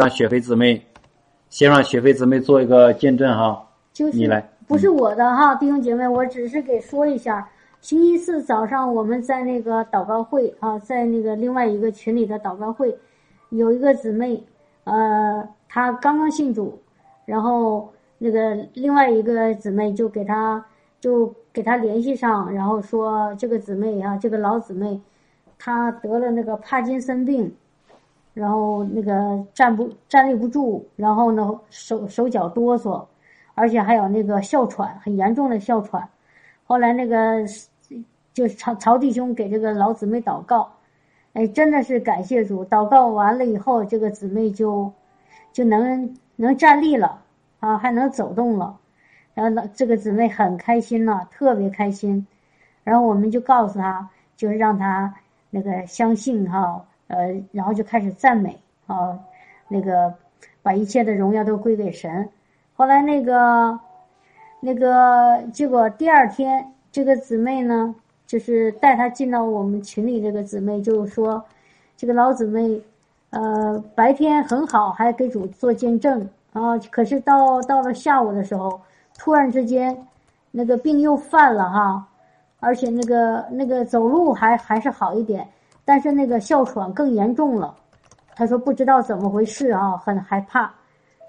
让雪飞姊妹，先让雪飞姊妹做一个见证哈。就是你来不是我的哈，弟兄姐妹，我只是给说一下。星期四早上我们在那个祷告会啊，在那个另外一个群里的祷告会，有一个姊妹，呃，她刚刚信主，然后那个另外一个姊妹就给她就给她联系上，然后说这个姊妹啊，这个老姊妹，她得了那个帕金森病，然后那个站不站立不住，然后呢手手脚哆嗦，而且还有那个哮喘，很严重的哮喘。后来那个就曹曹弟兄给这个老姊妹祷告，哎，真的是感谢主。祷告完了以后，这个姊妹就就能能站立了啊，还能走动了。然后老这个姊妹很开心呐，特别开心。然后我们就告诉她，就是让她那个相信哈，呃，然后就开始赞美啊，那个把一切的荣耀都归给神。后来那个。那个结果第二天，这个姊妹呢，就是带她进到我们群里。这个姊妹就说，这个老姊妹，呃，白天很好，还给主做见证啊。可是到到了下午的时候，突然之间，那个病又犯了哈，而且那个那个走路还还是好一点，但是那个哮喘更严重了。他说不知道怎么回事啊，很害怕。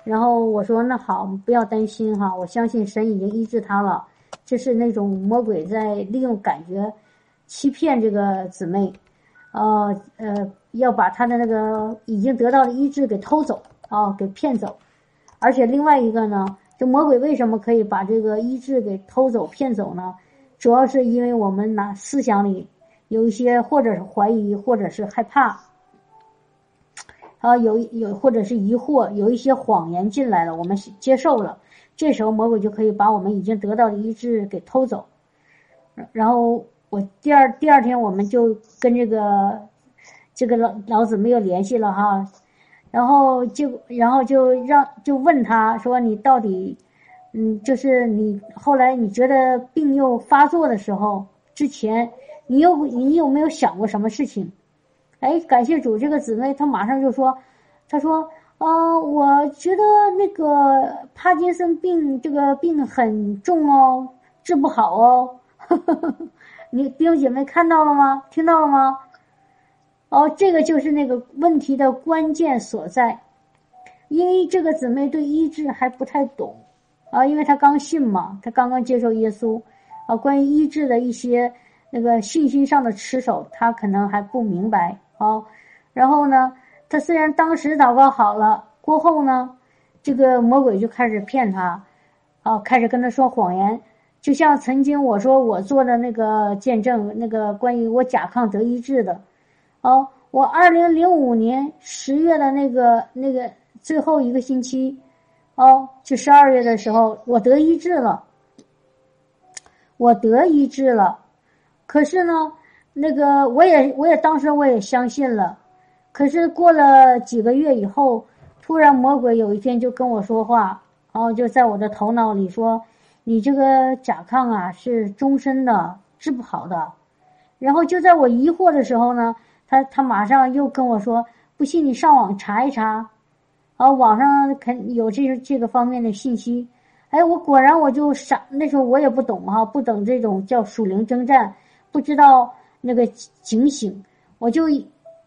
然后我说：“那好，不要担心哈，我相信神已经医治他了。这是那种魔鬼在利用感觉欺骗这个姊妹，呃呃，要把他的那个已经得到的医治给偷走啊，给骗走。而且另外一个呢，这魔鬼为什么可以把这个医治给偷走、骗走呢？主要是因为我们拿思想里有一些，或者是怀疑，或者是害怕。”啊，有有或者是疑惑，有一些谎言进来了，我们接受了，这时候魔鬼就可以把我们已经得到的医治给偷走。然后我第二第二天我们就跟这个这个老老子没有联系了哈，然后就然后就让就问他说你到底嗯就是你后来你觉得病又发作的时候之前你有你有没有想过什么事情？哎，感谢主！这个姊妹她马上就说：“她说，啊，我觉得那个帕金森病这个病很重哦，治不好哦。你弟兄姐妹看到了吗？听到了吗？哦，这个就是那个问题的关键所在，因为这个姊妹对医治还不太懂啊，因为她刚信嘛，她刚刚接受耶稣啊，关于医治的一些那个信心上的持守，他可能还不明白。”啊，然后呢，他虽然当时祷告好了，过后呢，这个魔鬼就开始骗他，啊，开始跟他说谎言，就像曾经我说我做的那个见证，那个关于我甲亢得医治的，哦，我二零零五年十月的那个那个最后一个星期，哦，就十二月的时候，我得医治了，我得医治了，可是呢。那个我也我也当时我也相信了，可是过了几个月以后，突然魔鬼有一天就跟我说话，然后就在我的头脑里说：“你这个甲亢啊是终身的，治不好的。”然后就在我疑惑的时候呢，他他马上又跟我说：“不信你上网查一查，啊，网上肯有这这个方面的信息。”哎，我果然我就傻，那时候我也不懂哈，不懂这种叫属灵征战，不知道。那个警醒，我就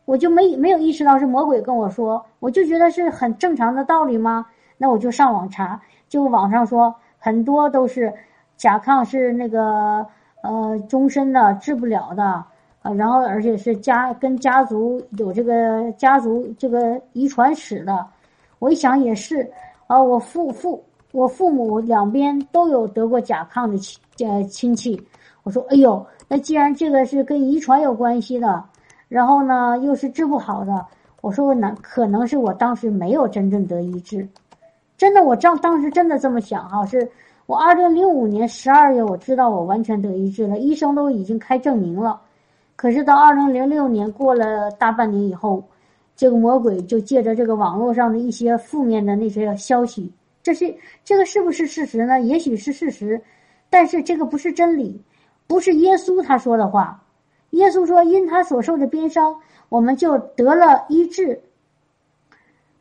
我就没没有意识到是魔鬼跟我说，我就觉得是很正常的道理吗？那我就上网查，就网上说很多都是甲亢是那个呃终身的治不了的啊，然后而且是家跟家族有这个家族这个遗传史的。我一想也是啊，我父父我父母两边都有得过甲亢的亲呃亲戚，我说哎呦。那既然这个是跟遗传有关系的，然后呢又是治不好的，我说我难可能是我当时没有真正得医治，真的我当当时真的这么想哈，是我二零零五年十二月我知道我完全得医治了，医生都已经开证明了，可是到二零零六年过了大半年以后，这个魔鬼就借着这个网络上的一些负面的那些消息，这是这个是不是事实呢？也许是事实，但是这个不是真理。不是耶稣他说的话，耶稣说：“因他所受的鞭伤，我们就得了医治。”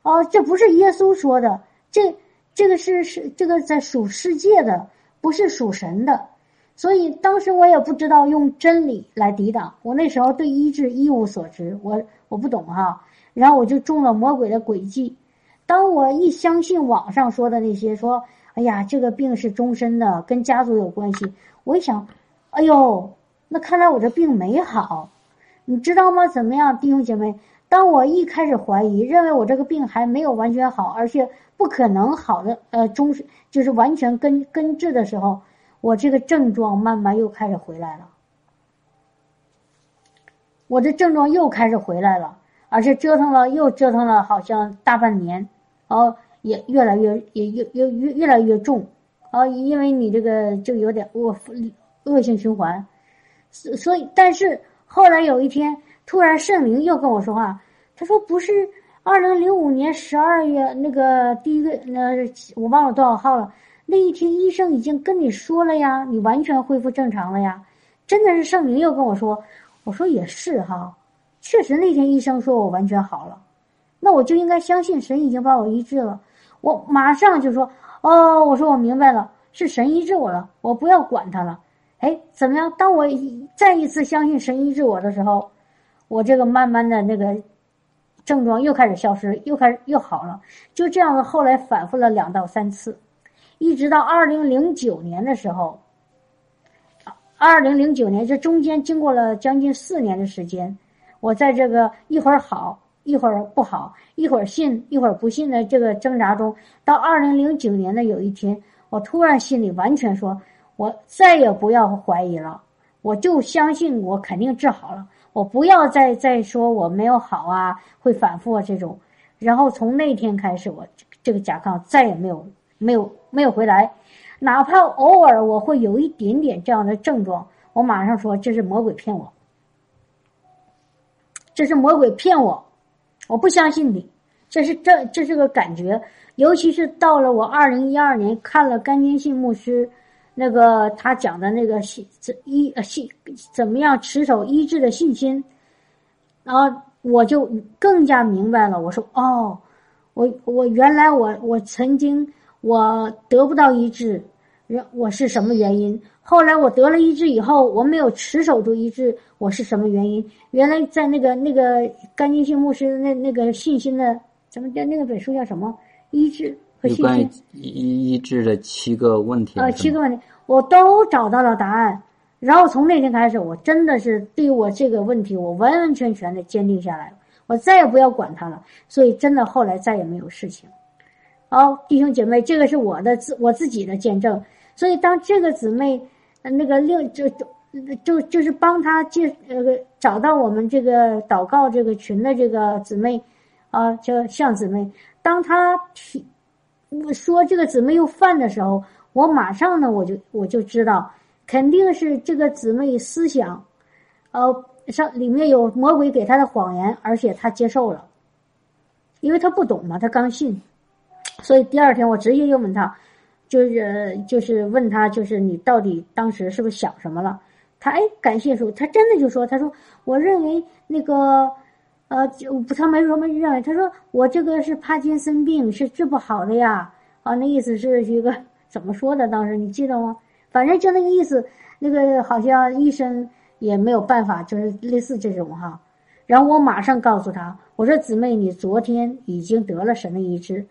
哦，这不是耶稣说的，这这个是是这个在属世界的，不是属神的。所以当时我也不知道用真理来抵挡，我那时候对医治一无所知，我我不懂哈。然后我就中了魔鬼的诡计。当我一相信网上说的那些，说哎呀这个病是终身的，跟家族有关系，我一想，哎呦，那看来我这病没好，你知道吗？怎么样，弟兄姐妹？当我一开始怀疑，认为我这个病还没有完全好，而且不可能好的，呃，终就是完全根根治的时候，我这个症状慢慢又开始回来了。我的症状又开始回来了，而且折腾了又折腾了，好像大半年，哦，也越来越也越越越越来越重，哦，因为你这个就有点我恶性循环，所所以但是后来有一天。突然，圣明又跟我说话，他说：“不是二零零五年十二月那个第一个，那我忘了多少号了。那一天，医生已经跟你说了呀，你完全恢复正常了呀。”真的是圣明又跟我说，我说也是哈，确实那天医生说我完全好了，那我就应该相信神已经把我医治了。我马上就说：“哦，我说我明白了，是神医治我了，我不要管他了。”哎，怎么样？当我再一次相信神医治我的时候。我这个慢慢的那个症状又开始消失，又开始又好了，就这样子，后来反复了两到三次，一直到二零零九年的时候，二零零九年这中间经过了将近四年的时间，我在这个一会儿好一会儿不好，一会儿信一会儿不信的这个挣扎中，到二零零九年的有一天，我突然心里完全说，我再也不要怀疑了，我就相信我肯定治好了。我不要再再说我没有好啊，会反复啊这种，然后从那天开始，我这个甲亢再也没有没有没有回来，哪怕偶尔我会有一点点这样的症状，我马上说这是魔鬼骗我，这是魔鬼骗我，我不相信你，这是这这是个感觉，尤其是到了我二零一二年看了甘金信牧师。那个他讲的那个信医呃信怎么样持守医治的信心，然后我就更加明白了。我说哦，我我原来我我曾经我得不到医治，人我是什么原因？后来我得了医治以后，我没有持守住医治，我是什么原因？原来在那个那个甘金信牧师那那个信心的怎么叫那个本书叫什么医治？有关于医医治的七个问题。呃，七个问题我都找到了答案，然后从那天开始，我真的是对我这个问题，我完完全全的坚定下来了，我再也不要管他了。所以真的后来再也没有事情。好，弟兄姐妹，这个是我的自我自己的见证。所以当这个姊妹，那个另就就就就是帮他介呃找到我们这个祷告这个群的这个姊妹，啊，叫向姊妹，当她提。说这个姊妹又犯的时候，我马上呢，我就我就知道，肯定是这个姊妹思想，呃，上里面有魔鬼给她的谎言，而且她接受了，因为她不懂嘛，她刚信，所以第二天我直接就问他，就是就是问他，就是你到底当时是不是想什么了？他哎，感谢主，他真的就说，他说我认为那个。呃，就他没说没认为，他说我这个是帕金森病，是治不好的呀。啊，那意思是一个怎么说的？当时你记得吗？反正就那个意思，那个好像医生也没有办法，就是类似这种哈。然后我马上告诉他，我说姊妹，你昨天已经得了神的医治，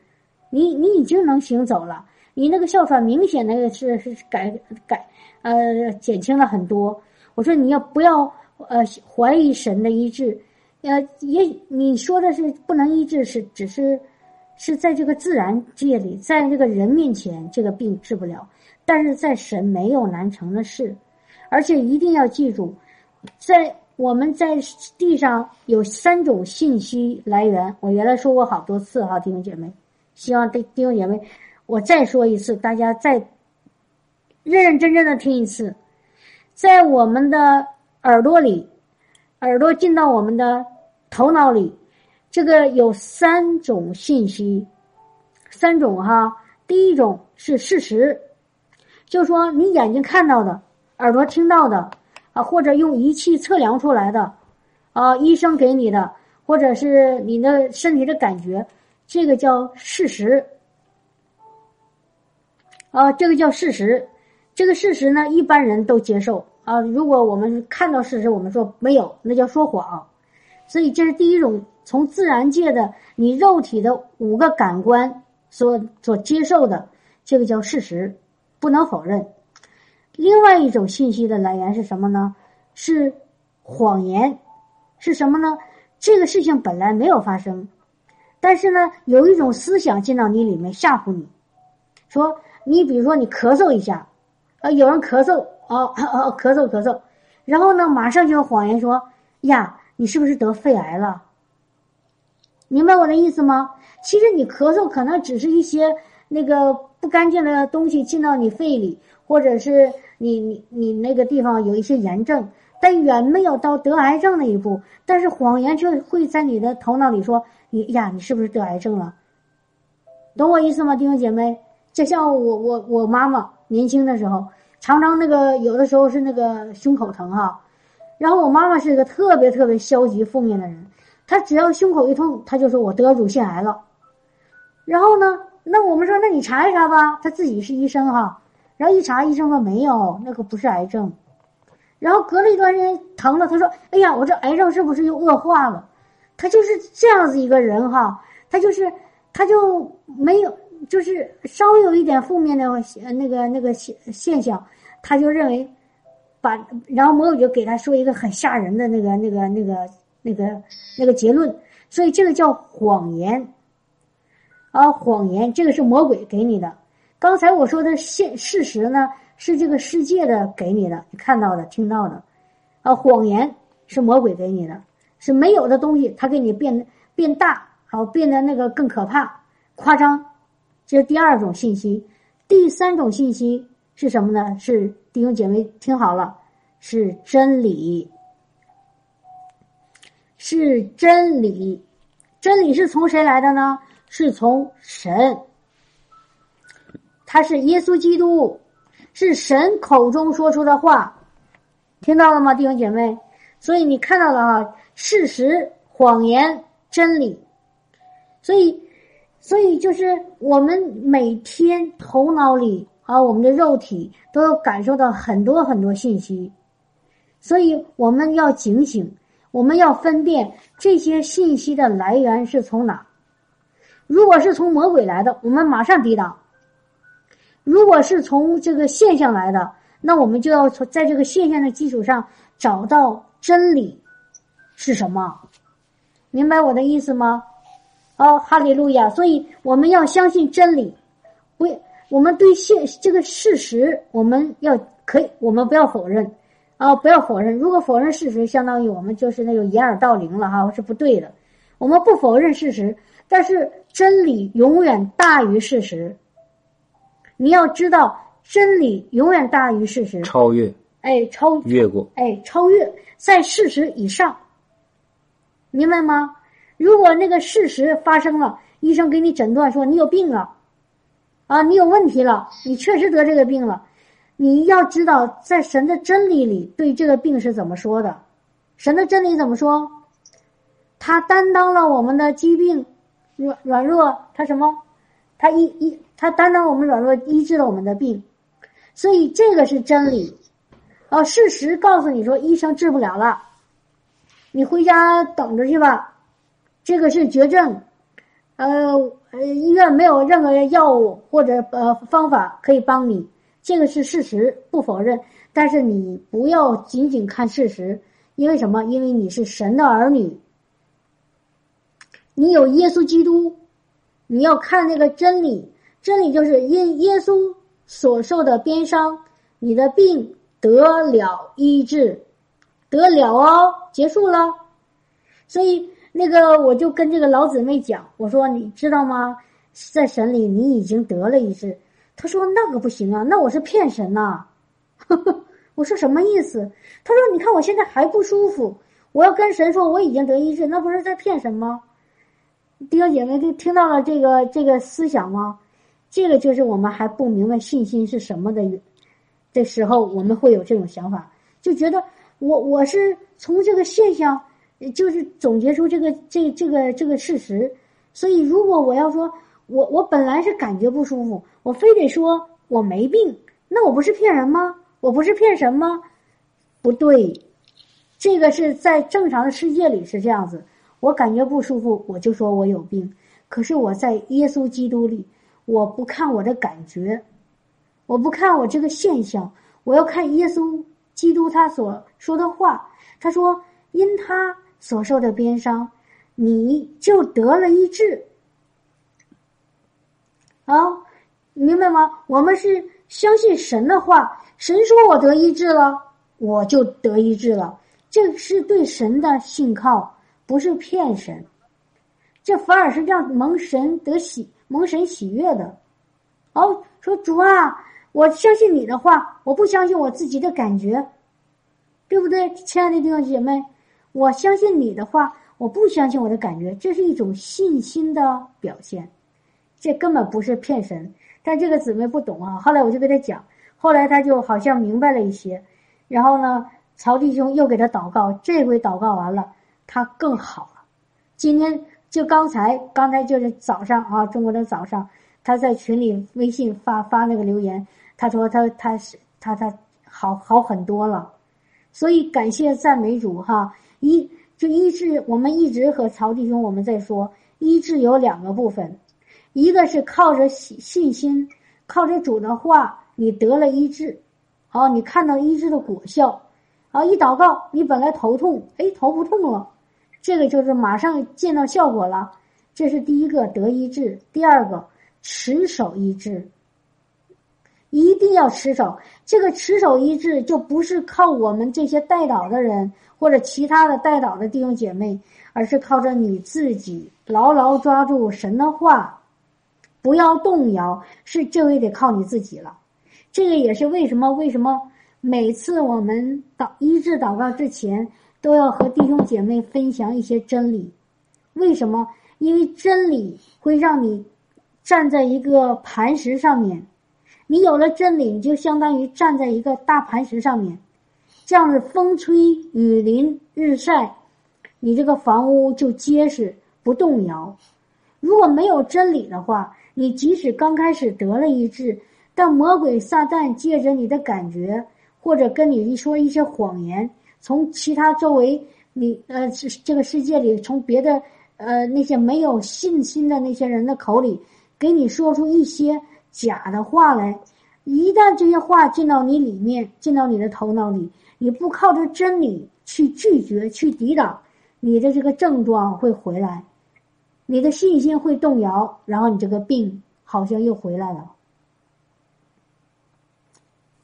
你你已经能行走了，你那个哮喘明显那个是是改改呃减轻了很多。我说你要不要呃怀疑神的医治？呃，也你说的是不能医治，是只是是在这个自然界里，在这个人面前，这个病治不了。但是在神没有难成的事，而且一定要记住，在我们在地上有三种信息来源。我原来说过好多次哈，弟兄姐妹，希望弟弟兄姐妹，我再说一次，大家再认认真真的听一次，在我们的耳朵里，耳朵进到我们的。头脑里，这个有三种信息，三种哈。第一种是事实，就说你眼睛看到的，耳朵听到的，啊，或者用仪器测量出来的，啊，医生给你的，或者是你的身体的感觉，这个叫事实。啊，这个叫事实。这个事实呢，一般人都接受啊。如果我们看到事实，我们说没有，那叫说谎。所以这是第一种从自然界的你肉体的五个感官所所接受的，这个叫事实，不能否认。另外一种信息的来源是什么呢？是谎言，是什么呢？这个事情本来没有发生，但是呢，有一种思想进到你里面吓唬你，说你比如说你咳嗽一下。啊，有人咳嗽，哦哦，咳嗽咳嗽，然后呢，马上就用谎言说：“呀，你是不是得肺癌了？”明白我的意思吗？其实你咳嗽可能只是一些那个不干净的东西进到你肺里，或者是你你你那个地方有一些炎症，但远没有到得癌症那一步。但是谎言却会在你的头脑里说：“你呀，你是不是得癌症了？”懂我意思吗，弟兄姐妹？就像我我我妈妈。年轻的时候，常常那个有的时候是那个胸口疼哈，然后我妈妈是一个特别特别消极负面的人，她只要胸口一痛，她就说我得乳腺癌了。然后呢，那我们说那你查一查吧，她自己是医生哈，然后一查医生说没有，那个不是癌症。然后隔了一段时间疼了，她说哎呀，我这癌症是不是又恶化了？她就是这样子一个人哈，她就是她就没有。就是稍微有一点负面的那个那个现现象，他就认为把，然后魔鬼就给他说一个很吓人的那个那个那个那个那个结论，所以这个叫谎言啊，谎言，这个是魔鬼给你的。刚才我说的现事实呢，是这个世界的给你的，你看到的、听到的啊，谎言是魔鬼给你的，是没有的东西，他给你变变大，然后变得那个更可怕、夸张。这是第二种信息，第三种信息是什么呢？是弟兄姐妹听好了，是真理，是真理，真理是从谁来的呢？是从神，他是耶稣基督，是神口中说出的话，听到了吗，弟兄姐妹？所以你看到了啊，事实、谎言、真理，所以。所以就是我们每天头脑里啊，我们的肉体都要感受到很多很多信息，所以我们要警醒，我们要分辨这些信息的来源是从哪。如果是从魔鬼来的，我们马上抵挡；如果是从这个现象来的，那我们就要从在这个现象的基础上找到真理是什么。明白我的意思吗？哦，哈利路亚！所以我们要相信真理，不，我们对现这个事实，我们要可以，我们不要否认，啊，不要否认。如果否认事实，相当于我们就是那种掩耳盗铃了哈，是不对的。我们不否认事实，但是真理永远大于事实。你要知道，真理永远大于事实，超越，哎，超越过，哎，超越在事实以上，明白吗？如果那个事实发生了，医生给你诊断说你有病了，啊，你有问题了，你确实得这个病了，你要知道，在神的真理里对这个病是怎么说的？神的真理怎么说？他担当了我们的疾病，软软弱，他什么？他医医，他担当我们软弱，医治了我们的病，所以这个是真理。哦，事实告诉你说医生治不了了，你回家等着去吧。这个是绝症，呃呃，医院没有任何药物或者呃方法可以帮你，这个是事实，不否认。但是你不要仅仅看事实，因为什么？因为你是神的儿女，你有耶稣基督，你要看那个真理，真理就是因耶稣所受的鞭伤，你的病得了医治，得了哦，结束了，所以。那个，我就跟这个老姊妹讲，我说你知道吗？在神里你已经得了一治。他说那个不行啊，那我是骗神呐。我说什么意思？他说你看我现在还不舒服，我要跟神说我已经得医治，那不是在骗神吗？弟兄姐妹听听到了这个这个思想吗？这个就是我们还不明白信心是什么的的时候，我们会有这种想法，就觉得我我是从这个现象。就是总结出这个这这个这个事实，所以，如果我要说我我本来是感觉不舒服，我非得说我没病，那我不是骗人吗？我不是骗神吗？不对，这个是在正常的世界里是这样子。我感觉不舒服，我就说我有病。可是我在耶稣基督里，我不看我的感觉，我不看我这个现象，我要看耶稣基督他所说的话。他说：“因他所受的鞭伤。”你就得了医治，啊，明白吗？我们是相信神的话，神说我得医治了，我就得医治了。这是对神的信靠，不是骗神。这反而是让蒙神得喜、蒙神喜悦的。哦，说主啊，我相信你的话，我不相信我自己的感觉，对不对，亲爱的弟兄姐妹？我相信你的话。我不相信我的感觉，这是一种信心的表现，这根本不是骗神。但这个姊妹不懂啊，后来我就跟她讲，后来她就好像明白了一些。然后呢，曹弟兄又给她祷告，这回祷告完了，她更好了。今天就刚才，刚才就是早上啊，中国的早上，他在群里微信发发那个留言，他说他他是他他好好很多了，所以感谢赞美主哈一。就医治，我们一直和曹弟兄我们在说，医治有两个部分，一个是靠着信信心，靠着主的话，你得了医治，好，你看到医治的果效，啊，一祷告，你本来头痛，哎，头不痛了，这个就是马上见到效果了，这是第一个得医治，第二个持守医治，一定要持守，这个持守医治就不是靠我们这些带导的人。或者其他的带导的弟兄姐妹，而是靠着你自己牢牢抓住神的话，不要动摇，是这回得靠你自己了。这个也是为什么？为什么每次我们祷医治祷告之前，都要和弟兄姐妹分享一些真理？为什么？因为真理会让你站在一个磐石上面，你有了真理，你就相当于站在一个大磐石上面。这样子，风吹雨淋日晒，你这个房屋就结实不动摇。如果没有真理的话，你即使刚开始得了一治，但魔鬼撒旦借着你的感觉，或者跟你一说一些谎言，从其他周围你呃这个世界里，从别的呃那些没有信心的那些人的口里，给你说出一些假的话来。一旦这些话进到你里面，进到你的头脑里。你不靠着真理去拒绝、去抵挡，你的这个症状会回来，你的信心会动摇，然后你这个病好像又回来了，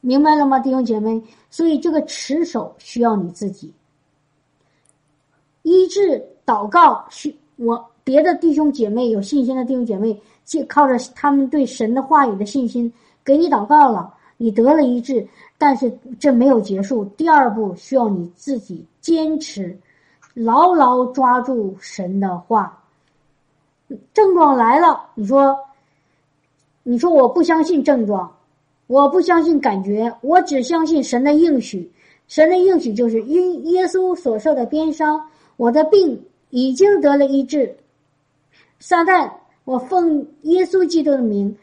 明白了吗，弟兄姐妹？所以这个持守需要你自己，医治祷告需我别的弟兄姐妹有信心的弟兄姐妹，就靠着他们对神的话语的信心，给你祷告了。你得了一治，但是这没有结束。第二步需要你自己坚持，牢牢抓住神的话。症状来了，你说，你说我不相信症状，我不相信感觉，我只相信神的应许。神的应许就是因耶稣所受的鞭伤，我的病已经得了医治。撒旦，我奉耶稣基督的名。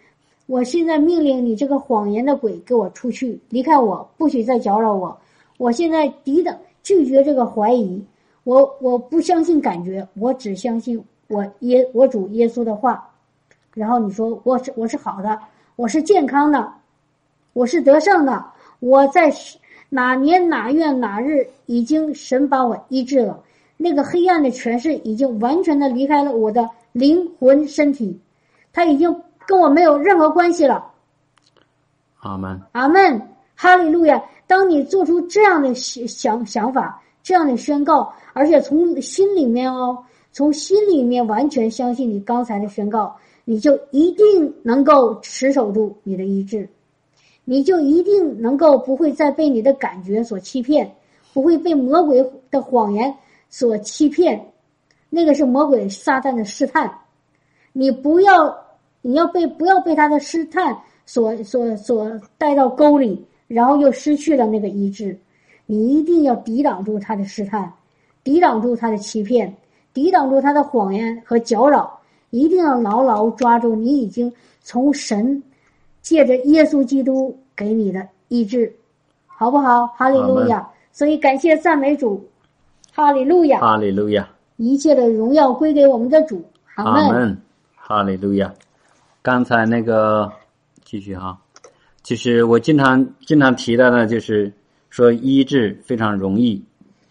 我现在命令你这个谎言的鬼给我出去，离开我，不许再搅扰我。我现在抵挡拒绝这个怀疑，我我不相信感觉，我只相信我耶我主耶稣的话。然后你说我是我是好的，我是健康的，我是得胜的。我在哪年哪月哪日已经神把我医治了，那个黑暗的权势已经完全的离开了我的灵魂身体，他已经。跟我没有任何关系了。阿门。阿门。哈利路亚！当你做出这样的想想法、这样的宣告，而且从心里面哦，从心里面完全相信你刚才的宣告，你就一定能够持守住你的意志，你就一定能够不会再被你的感觉所欺骗，不会被魔鬼的谎言所欺骗。那个是魔鬼撒旦的试探，你不要。你要被不要被他的试探所所所带到沟里，然后又失去了那个医治。你一定要抵挡住他的试探，抵挡住他的欺骗，抵挡住他的谎言和搅扰。一定要牢牢抓住你已经从神借着耶稣基督给你的医治，好不好？哈利路亚！所以感谢赞美主，哈利路亚，哈利路亚，一切的荣耀归给我们的主，阿阿门，哈利路亚。刚才那个继续哈，就是我经常经常提到的，就是说医治非常容易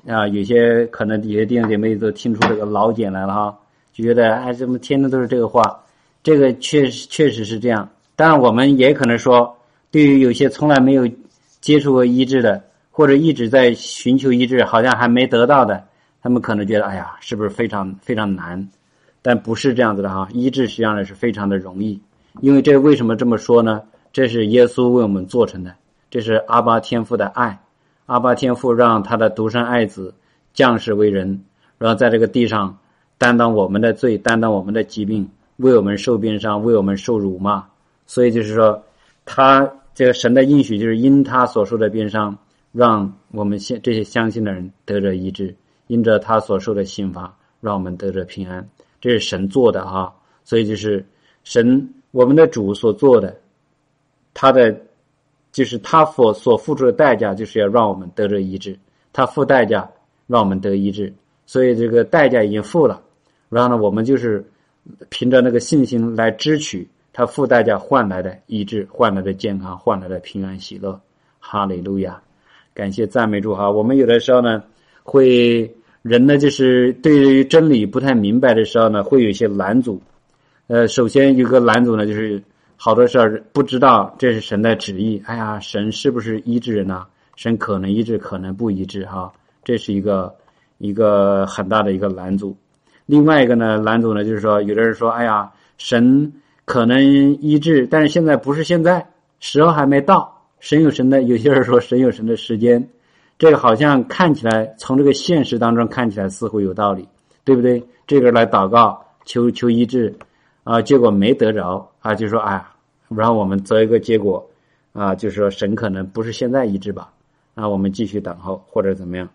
啊，有些可能有些弟兄姐妹都听出这个老茧来了哈。就觉得哎，怎么天天都是这个话？这个确实确实是这样。当然，我们也可能说，对于有些从来没有接触过医治的，或者一直在寻求医治，好像还没得到的，他们可能觉得，哎呀，是不是非常非常难？但不是这样子的哈，医治实际上呢是非常的容易。因为这为什么这么说呢？这是耶稣为我们做成的，这是阿巴天父的爱。阿巴天父让他的独生爱子降世为人，然后在这个地上。担当我们的罪，担当我们的疾病，为我们受鞭伤，为我们受辱骂。所以就是说，他这个神的应许就是因他所受的鞭伤，让我们信这些相信的人得着医治；因着他所受的刑罚，让我们得着平安。这是神做的啊。所以就是神我们的主所做的，他的就是他所所付出的代价，就是要让我们得着医治。他付代价让我们得医治，所以这个代价已经付了。然后呢，我们就是凭着那个信心来支取他付代价换来的医治、换来的健康、换来的平安喜乐。哈利路亚，感谢赞美主哈！我们有的时候呢，会人呢就是对于真理不太明白的时候呢，会有一些拦阻。呃，首先有个拦阻呢，就是好多事儿不知道这是神的旨意。哎呀，神是不是医治人呢？神可能医治，可能不医治哈。这是一个一个很大的一个拦阻。另外一个呢，拦阻呢，就是说，有的人说：“哎呀，神可能医治，但是现在不是现在，时候还没到。神有神的，有些人说神有神的时间，这个好像看起来从这个现实当中看起来似乎有道理，对不对？这个来祷告求求医治，啊，结果没得着啊，就说哎，然后我们择一个结果，啊，就是说神可能不是现在医治吧，啊，我们继续等候或者怎么样，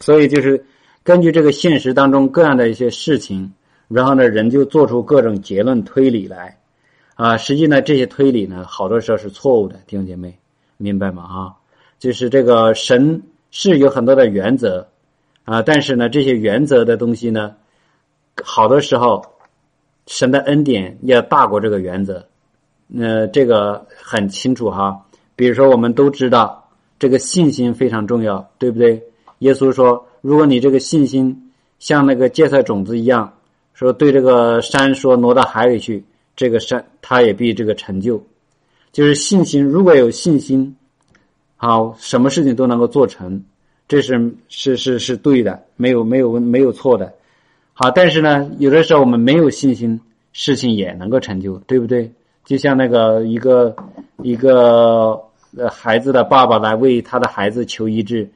所以就是。根据这个现实当中各样的一些事情，然后呢，人就做出各种结论推理来，啊，实际呢，这些推理呢，好多时候是错误的，弟兄姐妹，明白吗？啊，就是这个神是有很多的原则，啊，但是呢，这些原则的东西呢，好多时候，神的恩典要大过这个原则，那这个很清楚哈。比如说，我们都知道这个信心非常重要，对不对？耶稣说。如果你这个信心像那个芥菜种子一样，说对这个山说挪到海里去，这个山它也必这个成就。就是信心，如果有信心，好，什么事情都能够做成，这是是是是对的，没有没有没有错的。好，但是呢，有的时候我们没有信心，事情也能够成就，对不对？就像那个一个一个呃孩子的爸爸来为他的孩子求医治。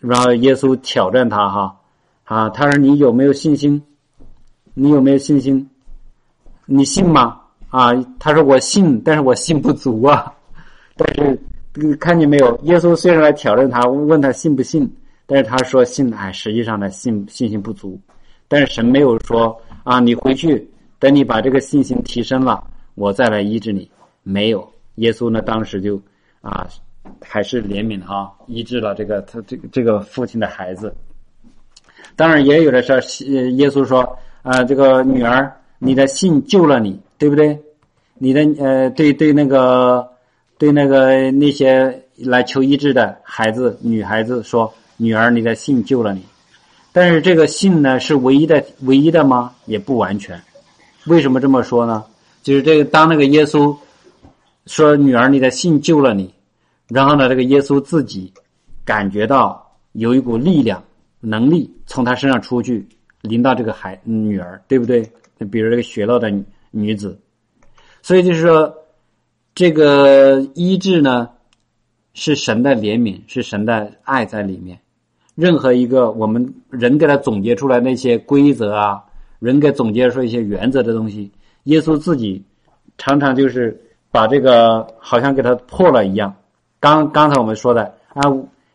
然后耶稣挑战他哈，啊，他说你有没有信心？你有没有信心？你信吗？啊，他说我信，但是我信不足啊。但是看见没有？耶稣虽然来挑战他，问他信不信，但是他说信，哎，实际上呢信信心不足。但是神没有说啊，你回去等你把这个信心提升了，我再来医治你。没有，耶稣呢当时就啊。还是怜悯哈，医治了这个他这个这个父亲的孩子。当然也有的事儿，耶稣说啊，这个女儿，你的信救了你，对不对？你的呃，对对那个对那个那些来求医治的孩子女孩子说，女儿，你的信救了你。但是这个信呢，是唯一的唯一的吗？也不完全。为什么这么说呢？就是这个当那个耶稣说女儿，你的信救了你。然后呢，这个耶稣自己感觉到有一股力量、能力从他身上出去，临到这个孩女儿，对不对？比如这个血漏的女子，所以就是说，这个医治呢，是神的怜悯，是神的爱在里面。任何一个我们人给他总结出来那些规则啊，人给总结出一些原则的东西，耶稣自己常常就是把这个好像给他破了一样。刚刚才我们说的啊，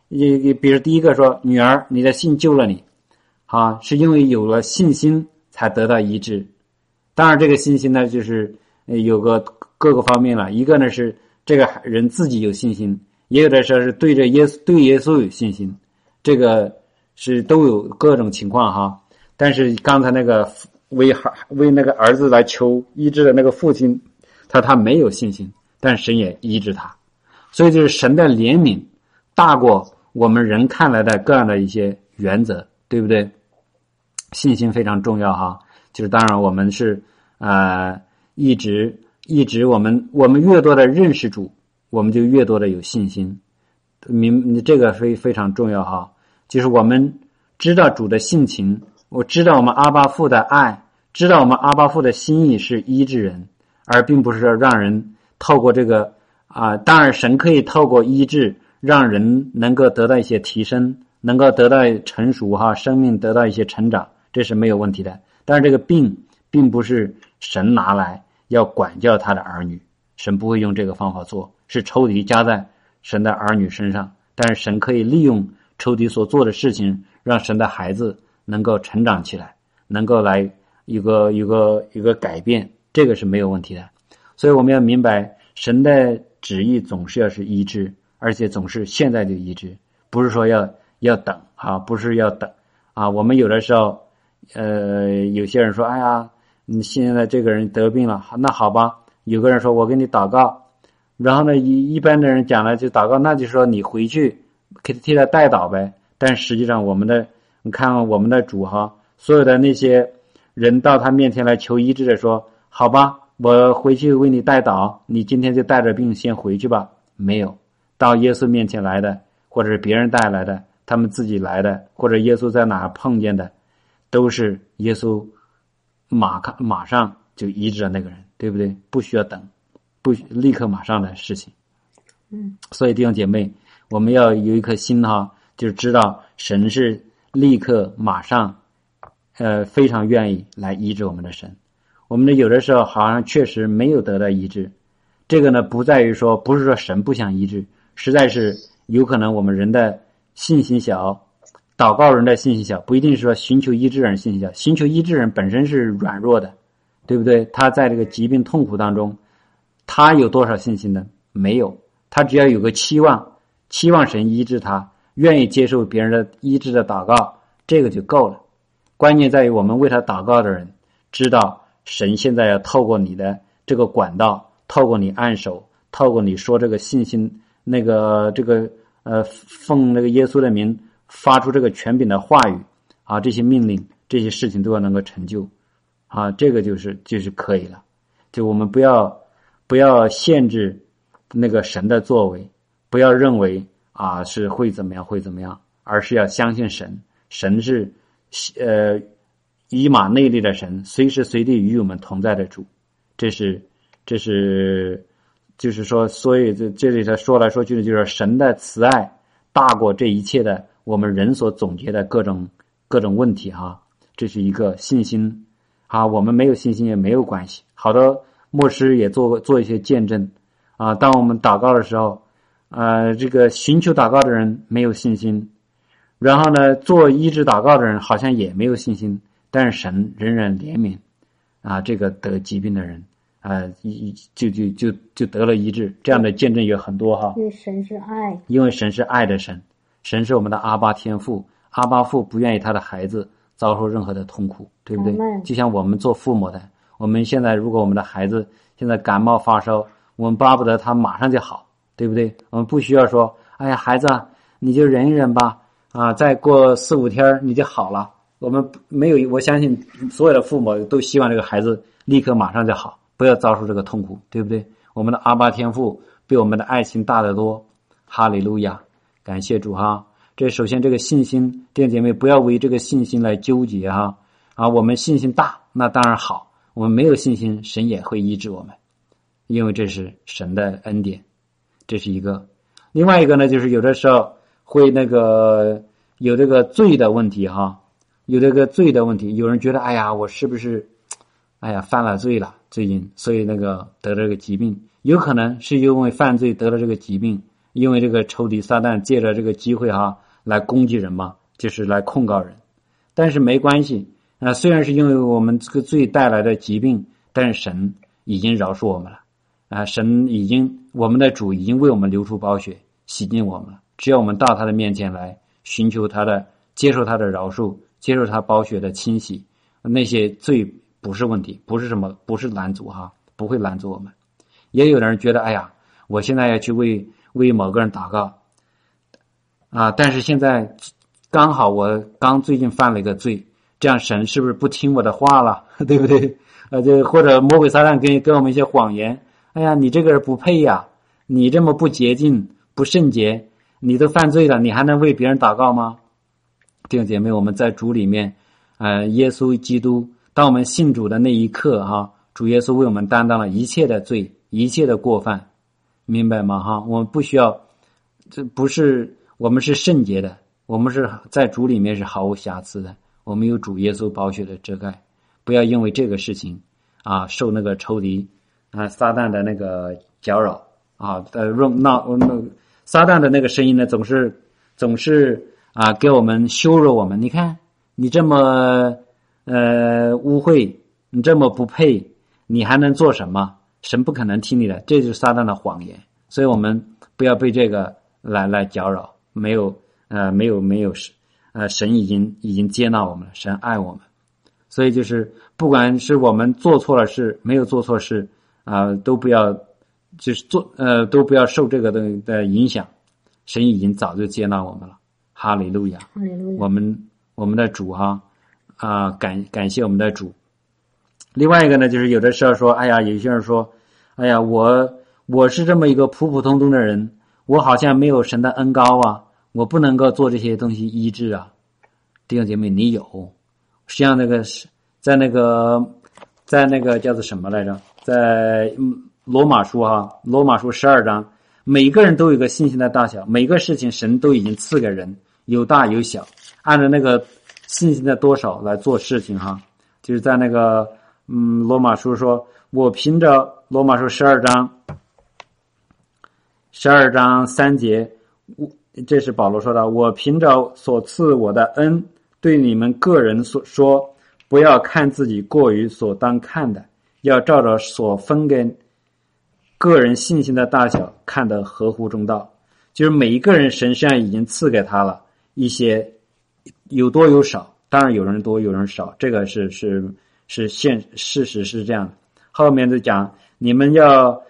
你比如第一个说女儿，你的信救了你，啊，是因为有了信心才得到医治，当然，这个信心呢，就是有个各个方面了。一个呢是这个人自己有信心，也有的时候是对着耶稣对耶稣有信心，这个是都有各种情况哈。但是刚才那个为孩为那个儿子来求医治的那个父亲，他他没有信心，但神也医治他，所以就是神的怜悯大过我们人看来的各样的一些原则，对不对？信心非常重要哈。就是当然，我们是呃一直一直我们我们越多的认识主，我们就越多的有信心。明你这个非非常重要哈。就是我们知道主的性情，我知道我们阿巴父的爱，知道我们阿巴父的心意是医治人，而并不是说让人透过这个啊。当然，神可以透过医治让人能够得到一些提升，能够得到成熟哈，生命得到一些成长，这是没有问题的。但是这个病并不是神拿来要管教他的儿女，神不会用这个方法做，是抽屉加在神的儿女身上。但是神可以利用抽屉所做的事情，让神的孩子能够成长起来，能够来一个一个一个改变，这个是没有问题的。所以我们要明白，神的旨意总是要是医治，而且总是现在就医治，不是说要要等啊，不是要等啊。我们有的时候。呃，有些人说：“哎呀，你现在这个人得病了，那好吧。”有个人说：“我给你祷告。”然后呢，一一般的人讲了就祷告，那就说你回去给他替他代祷呗。但实际上，我们的你看我们的主哈，所有的那些人到他面前来求医治的，说：“好吧，我回去为你代祷，你今天就带着病先回去吧。”没有到耶稣面前来的，或者是别人带来的，他们自己来的，或者耶稣在哪碰见的。都是耶稣马看马上就医治了那个人，对不对？不需要等，不立刻马上的事情。嗯，所以弟兄姐妹，我们要有一颗心哈，就是知道神是立刻马上，呃，非常愿意来医治我们的神。我们的有的时候好像确实没有得到医治，这个呢不在于说不是说神不想医治，实在是有可能我们人的信心小。祷告人的信心小，不一定是说寻求医治人信心小。寻求医治人本身是软弱的，对不对？他在这个疾病痛苦当中，他有多少信心呢？没有。他只要有个期望，期望神医治他，愿意接受别人的医治的祷告，这个就够了。关键在于我们为他祷告的人，知道神现在要透过你的这个管道，透过你按手，透过你说这个信心，那个这个呃奉那个耶稣的名。发出这个权柄的话语啊，这些命令、这些事情都要能够成就啊，这个就是就是可以了。就我们不要不要限制那个神的作为，不要认为啊是会怎么样会怎么样，而是要相信神。神是呃以马内利的神，随时随地与我们同在的主。这是这是就是说，所以这这里头说来说去的就是神的慈爱大过这一切的。我们人所总结的各种各种问题哈，这是一个信心啊。我们没有信心也没有关系。好的牧师也做过做一些见证啊。当我们祷告的时候，呃，这个寻求祷告的人没有信心，然后呢，做医治祷告的人好像也没有信心，但是神仍然怜悯啊，这个得疾病的人啊，一就就就就得了医治。这样的见证有很多哈。因为神是爱，因为神是爱的神。神是我们的阿巴天父，阿巴父不愿意他的孩子遭受任何的痛苦，对不对？就像我们做父母的，我们现在如果我们的孩子现在感冒发烧，我们巴不得他马上就好，对不对？我们不需要说，哎呀，孩子，你就忍一忍吧，啊，再过四五天你就好了。我们没有，我相信所有的父母都希望这个孩子立刻马上就好，不要遭受这个痛苦，对不对？我们的阿巴天父比我们的爱情大得多，哈利路亚。感谢主哈，这首先这个信心，弟兄姐妹不要为这个信心来纠结哈。啊，我们信心大那当然好，我们没有信心，神也会医治我们，因为这是神的恩典，这是一个。另外一个呢，就是有的时候会那个有这个罪的问题哈，有这个罪的问题，有人觉得哎呀，我是不是哎呀犯了罪了最近，所以那个得这个疾病，有可能是因为犯罪得了这个疾病。因为这个仇敌撒旦借着这个机会哈来攻击人嘛，就是来控告人，但是没关系，啊，虽然是因为我们这个罪带来的疾病，但是神已经饶恕我们了，啊，神已经我们的主已经为我们流出宝血，洗净我们了。只要我们到他的面前来，寻求他的，接受他的饶恕，接受他宝血的清洗，那些罪不是问题，不是什么，不是拦阻哈，不会拦阻我们。也有的人觉得，哎呀，我现在要去为为某个人祷告，啊，但是现在刚好我刚最近犯了一个罪，这样神是不是不听我的话了？对不对？呃，就或者魔鬼撒旦给给我们一些谎言，哎呀，你这个人不配呀，你这么不洁净、不圣洁，你都犯罪了，你还能为别人祷告吗？弟兄姐妹，我们在主里面，呃，耶稣基督，当我们信主的那一刻，哈，主耶稣为我们担当了一切的罪。一切的过犯，明白吗？哈，我们不需要，这不是我们是圣洁的，我们是在主里面是毫无瑕疵的。我们有主耶稣宝血的遮盖，不要因为这个事情啊，受那个仇敌啊撒旦的那个搅扰啊，呃，闹那撒旦的那个声音呢，总是总是啊给我们羞辱我们。你看你这么呃污秽，你这么不配，你还能做什么？神不可能听你的，这就是撒旦的谎言。所以我们不要被这个来来搅扰。没有，呃，没有，没有神，呃，神已经已经接纳我们了，神爱我们。所以就是，不管是我们做错了事，没有做错事，啊，都不要，就是做，呃，都不要受这个的的影响。神已经早就接纳我们了。哈利路亚，哈利路亚。我们我们的主哈，啊，感感谢我们的主。另外一个呢，就是有的时候说，哎呀，有些人说，哎呀，我我是这么一个普普通通的人，我好像没有神的恩高啊，我不能够做这些东西医治啊。弟兄姐妹，你有，实际上那个是在那个在那个叫做什么来着？在罗马书哈，罗马书十二章，每个人都有个信心的大小，每个事情神都已经赐给人，有大有小，按照那个信心的多少来做事情哈，就是在那个。嗯，罗马书说：“我凭着罗马书十二章，十二章三节，我这是保罗说的。我凭着所赐我的恩，对你们个人所说，不要看自己过于所当看的，要照着所分给个人信心的大小，看得合乎中道。就是每一个人神上已经赐给他了一些，有多有少，当然有人多，有人少，这个是是。”是现事实是这样的，后面就讲你们要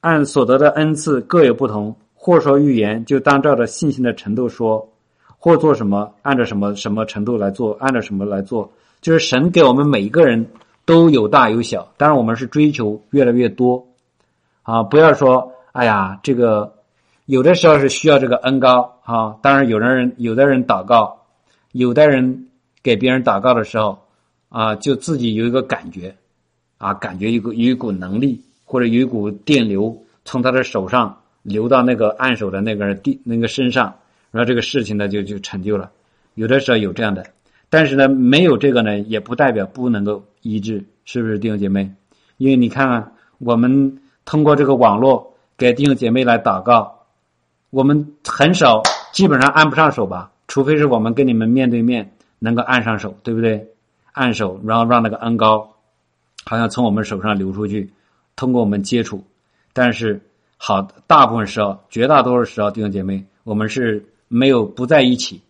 按所得的恩赐各有不同，或说预言就当照着信心的程度说，或做什么按照什么什么程度来做，按照什么来做，就是神给我们每一个人都有大有小，当然我们是追求越来越多啊！不要说哎呀，这个有的时候是需要这个恩高啊，当然有的人有的人祷告，有的人给别人祷告的时候。啊，就自己有一个感觉，啊，感觉一个有一股能力，或者有一股电流从他的手上流到那个按手的那个地那个身上，然后这个事情呢就就成就了。有的时候有这样的，但是呢，没有这个呢，也不代表不能够医治，是不是弟兄姐妹？因为你看看，我们通过这个网络给弟兄姐妹来祷告，我们很少，基本上按不上手吧，除非是我们跟你们面对面能够按上手，对不对？按手，然后让那个恩高，好像从我们手上流出去，通过我们接触。但是，好，大部分时候，绝大多数时候，弟兄姐妹，我们是没有不在一起，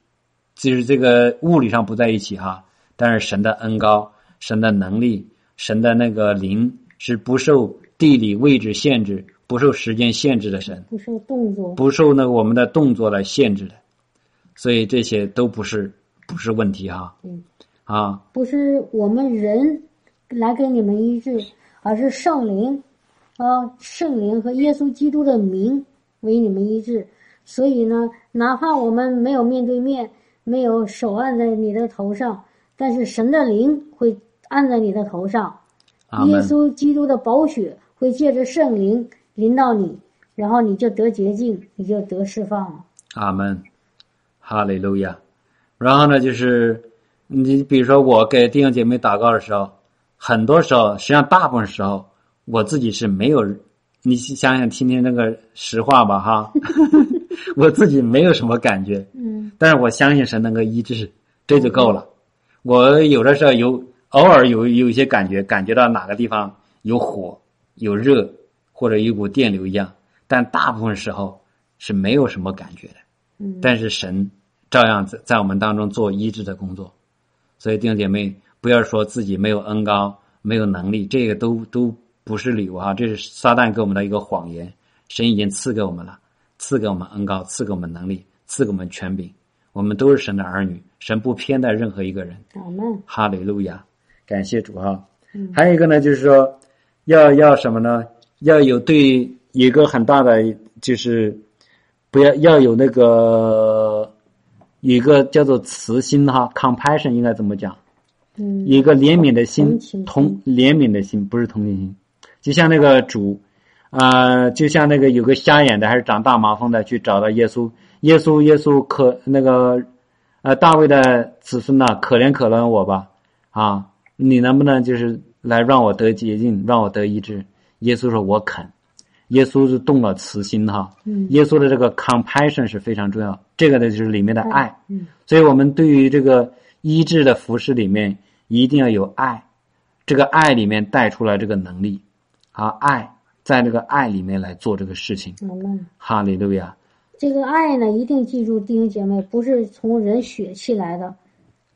就是这个物理上不在一起哈。但是神的恩高，神的能力，神的那个灵是不受地理位置限制，不受时间限制的神，不受动作，不受那个我们的动作来限制的。所以这些都不是不是问题哈。嗯。啊，不是我们人来给你们医治，而是圣灵，啊，圣灵和耶稣基督的名为你们医治。所以呢，哪怕我们没有面对面，没有手按在你的头上，但是神的灵会按在你的头上，耶稣基督的宝血会借着圣灵临到你，然后你就得洁净，你就得释放了。阿门，哈利路亚。然后呢，就是。你比如说，我给弟兄姐妹祷告的时候，很多时候，实际上大部分时候，我自己是没有。你想想，听听那个实话吧，哈，我自己没有什么感觉。嗯。但是我相信神能够医治，这就够了。我有的时候有偶尔有有一些感觉，感觉到哪个地方有火、有热，或者有股电流一样，但大部分时候是没有什么感觉的。嗯，但是神照样在在我们当中做医治的工作，所以弟兄姐妹不要说自己没有恩高、没有能力，这个都都不是礼物哈，这是撒旦给我们的一个谎言。神已经赐给我们了，赐给我们恩高，赐给我们能力，赐给我们权柄，我们都是神的儿女，神不偏待任何一个人。哈利路亚，感谢主哈。嗯还有一个呢，就是说要要什么呢？要有对有一个很大的就是不要要有那个有一个叫做慈心哈，compassion 应该怎么讲？嗯，有一个怜悯的心同情，心同怜悯的心，不是同情心。就像那个主，啊，就像那个有个瞎眼的还是长大麻风的去找到耶稣，耶稣耶稣可那个，呃，大卫的子孙呐、可怜可怜我吧，啊，你能不能就是来让我得洁净，让我得医治？耶稣说我肯，耶稣是动了慈心哈，嗯。耶稣的这个 compassion 是非常重要，这个呢就是里面的爱，嗯。所以我们对于这个医治的服饰里面一定要有爱，这个爱里面带出来这个能力，啊，爱在这个爱里面来做这个事情，阿门。哈利路亚，这个爱呢，一定记住，弟兄姐妹，不是从人血气来的，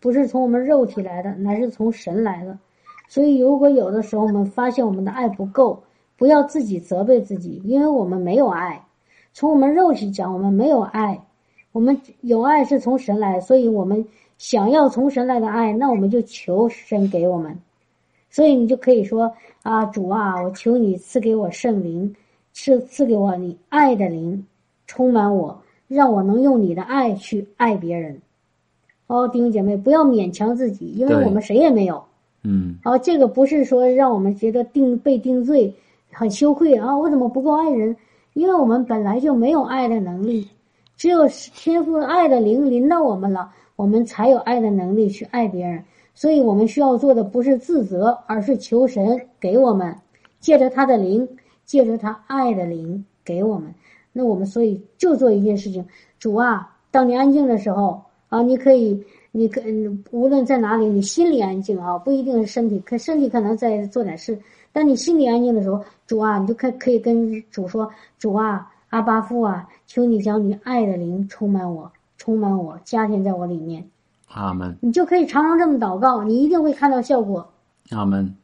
不是从我们肉体来的，乃是从神来的。所以，如果有的时候我们发现我们的爱不够，不要自己责备自己，因为我们没有爱。从我们肉体讲，我们没有爱，我们有爱是从神来，所以我们想要从神来的爱，那我们就求神给我们。所以你就可以说啊，主啊，我求你赐给我圣灵，赐赐给我你爱的灵，充满我，让我能用你的爱去爱别人。哦，弟兄姐妹，不要勉强自己，因为我们谁也没有。嗯，哦，这个不是说让我们觉得定被定罪很羞愧啊，我怎么不够爱人？因为我们本来就没有爱的能力，只有天赋爱的灵临到我们了，我们才有爱的能力去爱别人。所以我们需要做的不是自责，而是求神给我们，借着他的灵，借着他爱的灵给我们。那我们所以就做一件事情，主啊，当你安静的时候啊，你可以，你可无论在哪里，你心里安静啊，不一定是身体，可身体可能在做点事，但你心里安静的时候，主啊，你就可可以跟主说，主啊，阿巴父啊，求你将你爱的灵充满我，充满我，加添在我里面，阿门，你就可以常常这么祷告，你一定会看到效果。阿门。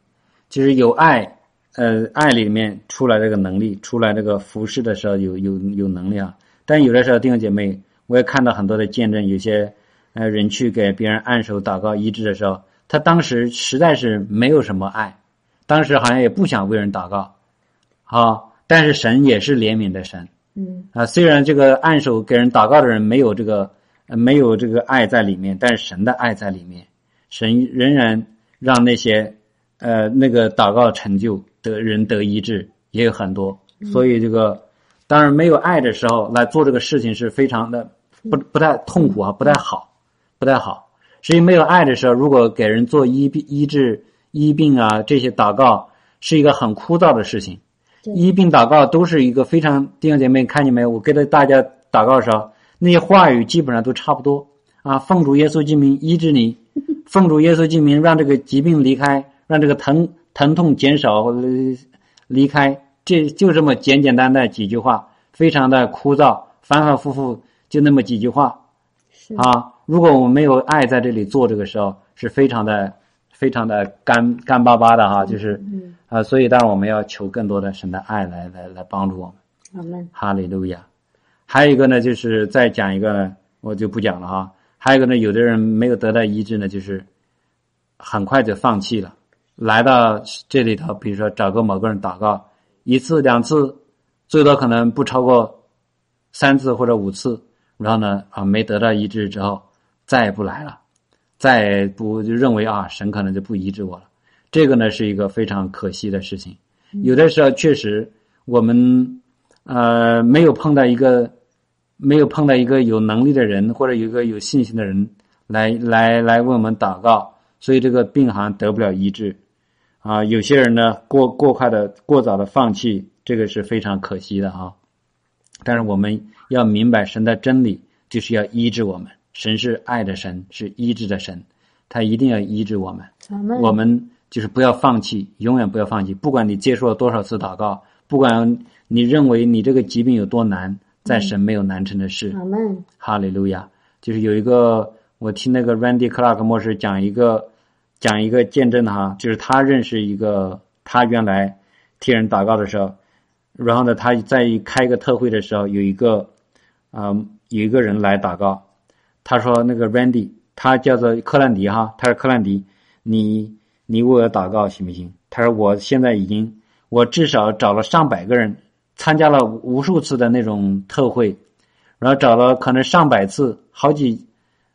就是有爱，呃，爱里面出来这个能力，出来这个服侍的时候有有有能力啊。但有的时候弟兄姐妹，我也看到很多的见证，有些呃人去给别人按手祷告医治的时候，他当时实在是没有什么爱，当时好像也不想为人祷告，啊，但是神也是怜悯的神嗯啊。虽然这个按手给人祷告的人没有这个、呃没有这个爱在里面，但是神的爱在里面，神仍然让那些呃那个祷告成就的人得医治也有很多。所以这个当然没有爱的时候来做这个事情是非常的不不太痛苦啊，不太好，不太好。所以没有爱的时候，如果给人做医、医治、医病啊这些祷告，是一个很枯燥的事情。医病祷告都是一个非常弟兄姐妹看见没有？我给大大家祷告的时候，那些话语基本上都差不多啊。奉主耶稣之名医治你，奉主耶稣之名让这个疾病离开，让这个疼疼痛减少或者离开，这就这么简简单单几句话，非常的枯燥，反反复复就那么几句话。啊，如果我们没有爱在这里做这个时候，是非常的、非常的干干巴巴的哈，就是嗯，啊，所以当然我们要求更多的神的爱来来来帮助我们。哈利路亚。还有一个呢，就是再讲一个呢，我就不讲了哈。还有一个呢，有的人没有得到医治呢，就是很快就放弃了，来到这里头，比如说找个某个人祷告一次两次，最多可能不超过三次或者五次，然后呢啊没得到医治之后，再也不来了，再不就认为啊神可能就不医治我了，这个呢是一个非常可惜的事情。有的时候确实我们呃没有碰到一个没有碰到一个有能力的人或者有一个有信心的人来来来为我们祷告，所以这个病好像得不了医治啊。有些人呢过过快的过早的放弃，这个是非常可惜的哈。但是我们要明白神的真理，就是要医治我们。神是爱的神，是医治的神。他一定要医治我们。我们就是不要放弃，永远不要放弃。不管你接受了多少次祷告，不管你认为你这个疾病有多难，在神没有难成的事。哈利路亚！就是有一个，我听那个 Randy Clark 牧师讲一个讲一个见证哈，就是他认识一个，他原来替人祷告的时候，然后呢，他在开一个特会的时候，有一个啊、有一个人来祷告，他说那个 Randy，他叫做克兰迪哈，他说克兰迪，你你为我祷告行不行？他说我现在已经，我至少找了上百个人，参加了无数次的那种特会，然后找了可能上百次，好几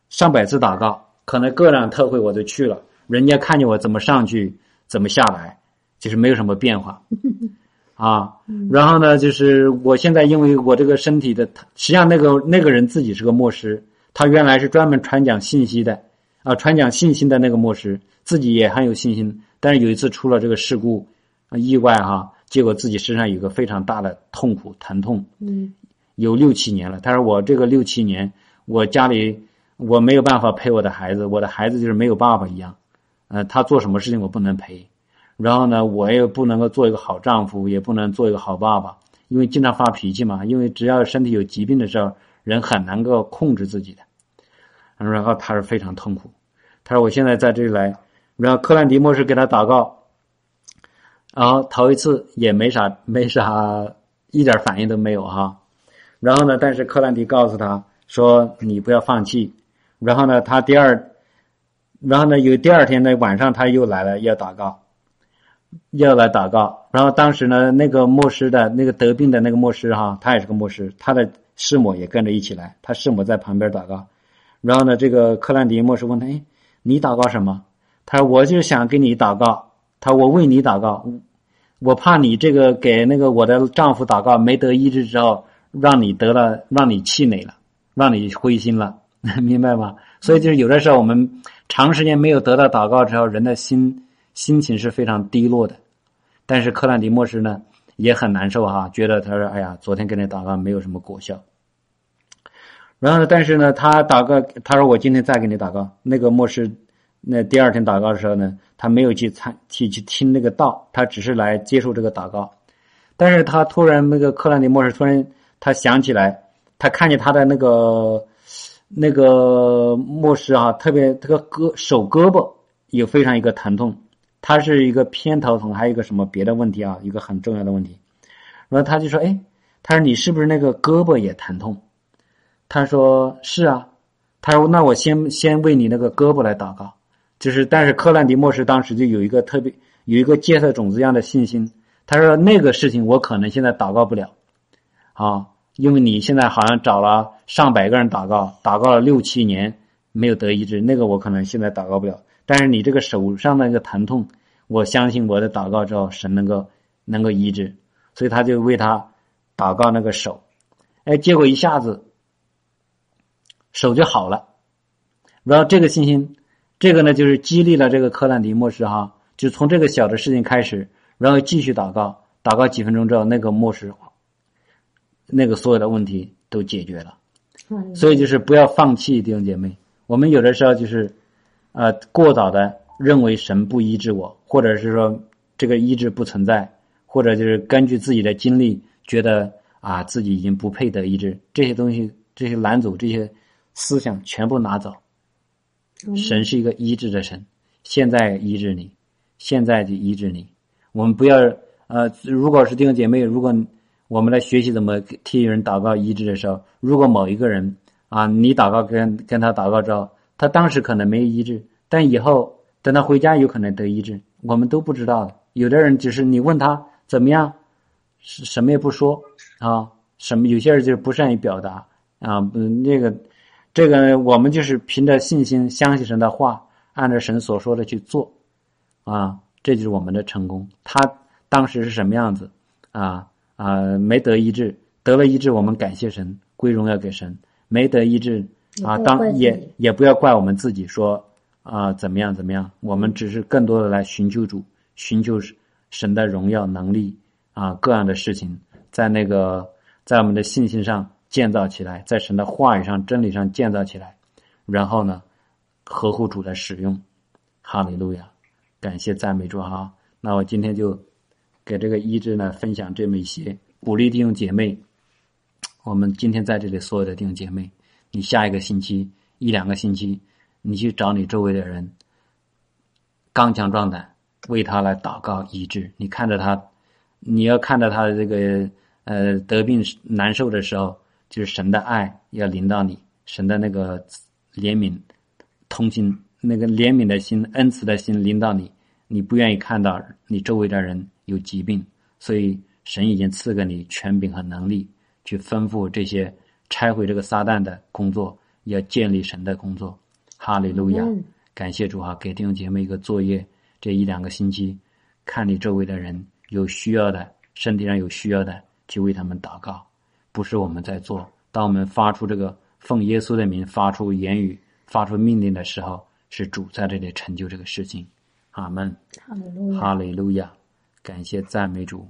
上百次祷告，可能各种特会我都去了，人家看见我怎么上去，怎么下来，就是没有什么变化。啊，然后呢，就是我现在因为我这个身体的，实际上那个那个人自己是个牧师，他原来是专门传讲信息的，啊，传讲信心的那个牧师，自己也很有信心，但是有一次出了这个事故，啊意外哈，结果自己身上有个非常大的痛苦疼痛，嗯有六七年了。他说我这个六七年，我家里我没有办法陪我的孩子，我的孩子就是没有爸爸一样，呃，他做什么事情我不能陪，然后呢，我也不能够做一个好丈夫，也不能做一个好爸爸，因为经常发脾气嘛。因为只要身体有疾病的时候，人很难够控制自己的。然后他是非常痛苦，他说我现在在这里来，然后克兰迪牧师给他祷告，然后头一次也没啥没啥一点反应都没有哈。然后呢，但是克兰迪告诉他说：“你不要放弃。”然后呢，他第二，然后呢，有第二天的晚上他又来了要祷告，要来祷告。然后当时呢，那个牧师的那个得病的那个牧师哈，他也是个牧师，他的师母也跟着一起来，他师母在旁边祷告。然后呢，这个克兰迪莫师问他：“哎，你祷告什么？”他说：“我就想给你祷告。”他说：“我为你祷告，我怕你这个给那个我的丈夫祷告没得医治之后。”让你得了，让你气馁了，让你灰心了，明白吗？所以就是有的时候我们长时间没有得到祷告之后，人的心心情是非常低落的。但是克兰迪莫师呢也很难受哈，觉得他说：“哎呀，昨天跟你祷告没有什么果效。”然后呢，但是呢，他祷告，他说：“我今天再给你祷告。”那个牧师那第二天祷告的时候呢，他没有去参去去听那个道，他只是来接受这个祷告。但是他突然那个克兰迪牧师突然。他想起来，他看见他的那个那个牧师啊，特别这个胳手胳膊有非常一个疼痛，他是一个偏头痛，还有一个什么别的问题啊，一个很重要的问题。然后他就说：“哎，他说你是不是那个胳膊也疼痛？”他说：“是啊。”他说：“那我先先为你那个胳膊来祷告。”就是，但是克兰迪牧师当时就有一个特别有一个芥菜种子一样的信心，他说：“那个事情我可能现在祷告不了。”啊，因为你现在好像找了上百个人祷告，祷告了六七年没有得医治，那个我可能现在祷告不了。但是你这个手上的那个疼痛，我相信我的祷告之后，神能够能够医治，所以他就为他祷告那个手，哎，结果一下子手就好了。然后这个信心，这个呢就是激励了这个克兰迪牧师哈，就从这个小的事情开始，然后继续祷告，祷告几分钟之后，那个牧师。那个所有的问题都解决了，所以就是不要放弃，弟兄姐妹。我们有的时候就是，呃，过早的认为神不医治我，或者是说这个医治不存在，或者就是根据自己的经历觉得啊自己已经不配得医治，这些东西、这些拦阻、这些思想全部拿走。神是一个医治的神，现在医治你，现在就医治你。我们不要呃，如果是弟兄姐妹，如果我们来学习怎么替人祷告医治的时候，如果某一个人啊，你祷告跟跟他祷告之后，他当时可能没医治，但以后等他回家有可能得医治，我们都不知道。有的人只是你问他怎么样，什什么也不说啊，什么有些人就是不善于表达啊，嗯，那个这个我们就是凭着信心相信神的话，按照神所说的去做啊，这就是我们的成功。他当时是什么样子啊？啊，没得医治，得了医治，我们感谢神，归荣耀给神。没得医治啊，当也也不要怪我们自己说啊怎么样怎么样，我们只是更多的来寻求主，寻求神的荣耀能力啊，各样的事情，在那个在我们的信心上建造起来，在神的话语上、真理上建造起来，然后呢，合乎主的使用。哈利路亚，感谢赞美主哈。那我今天就给这个医治呢分享这么一些，鼓励弟兄姐妹。我们今天在这里所有的弟兄姐妹，你下一个星期一两个星期，你去找你周围的人，刚强壮胆，为他来祷告医治。你看着他，你要看着他的这个呃得病难受的时候，就是神的爱要临到你，神的那个怜悯、同情。那个怜悯的心、恩慈的心临到你，你不愿意看到你周围的人有疾病，所以神已经赐给你权柄和能力，去吩咐这些拆毁这个撒旦的工作，要建立神的工作。哈利路亚！感谢主啊，给弟兄姐妹一个作业，这一两个星期，看你周围的人有需要的，身体上有需要的，去为他们祷告。不是我们在做，当我们发出这个奉耶稣的名发出言语、发出命令的时候。是主在这里成就这个事情，阿门，哈利路亚，哈利路亚，感谢赞美主，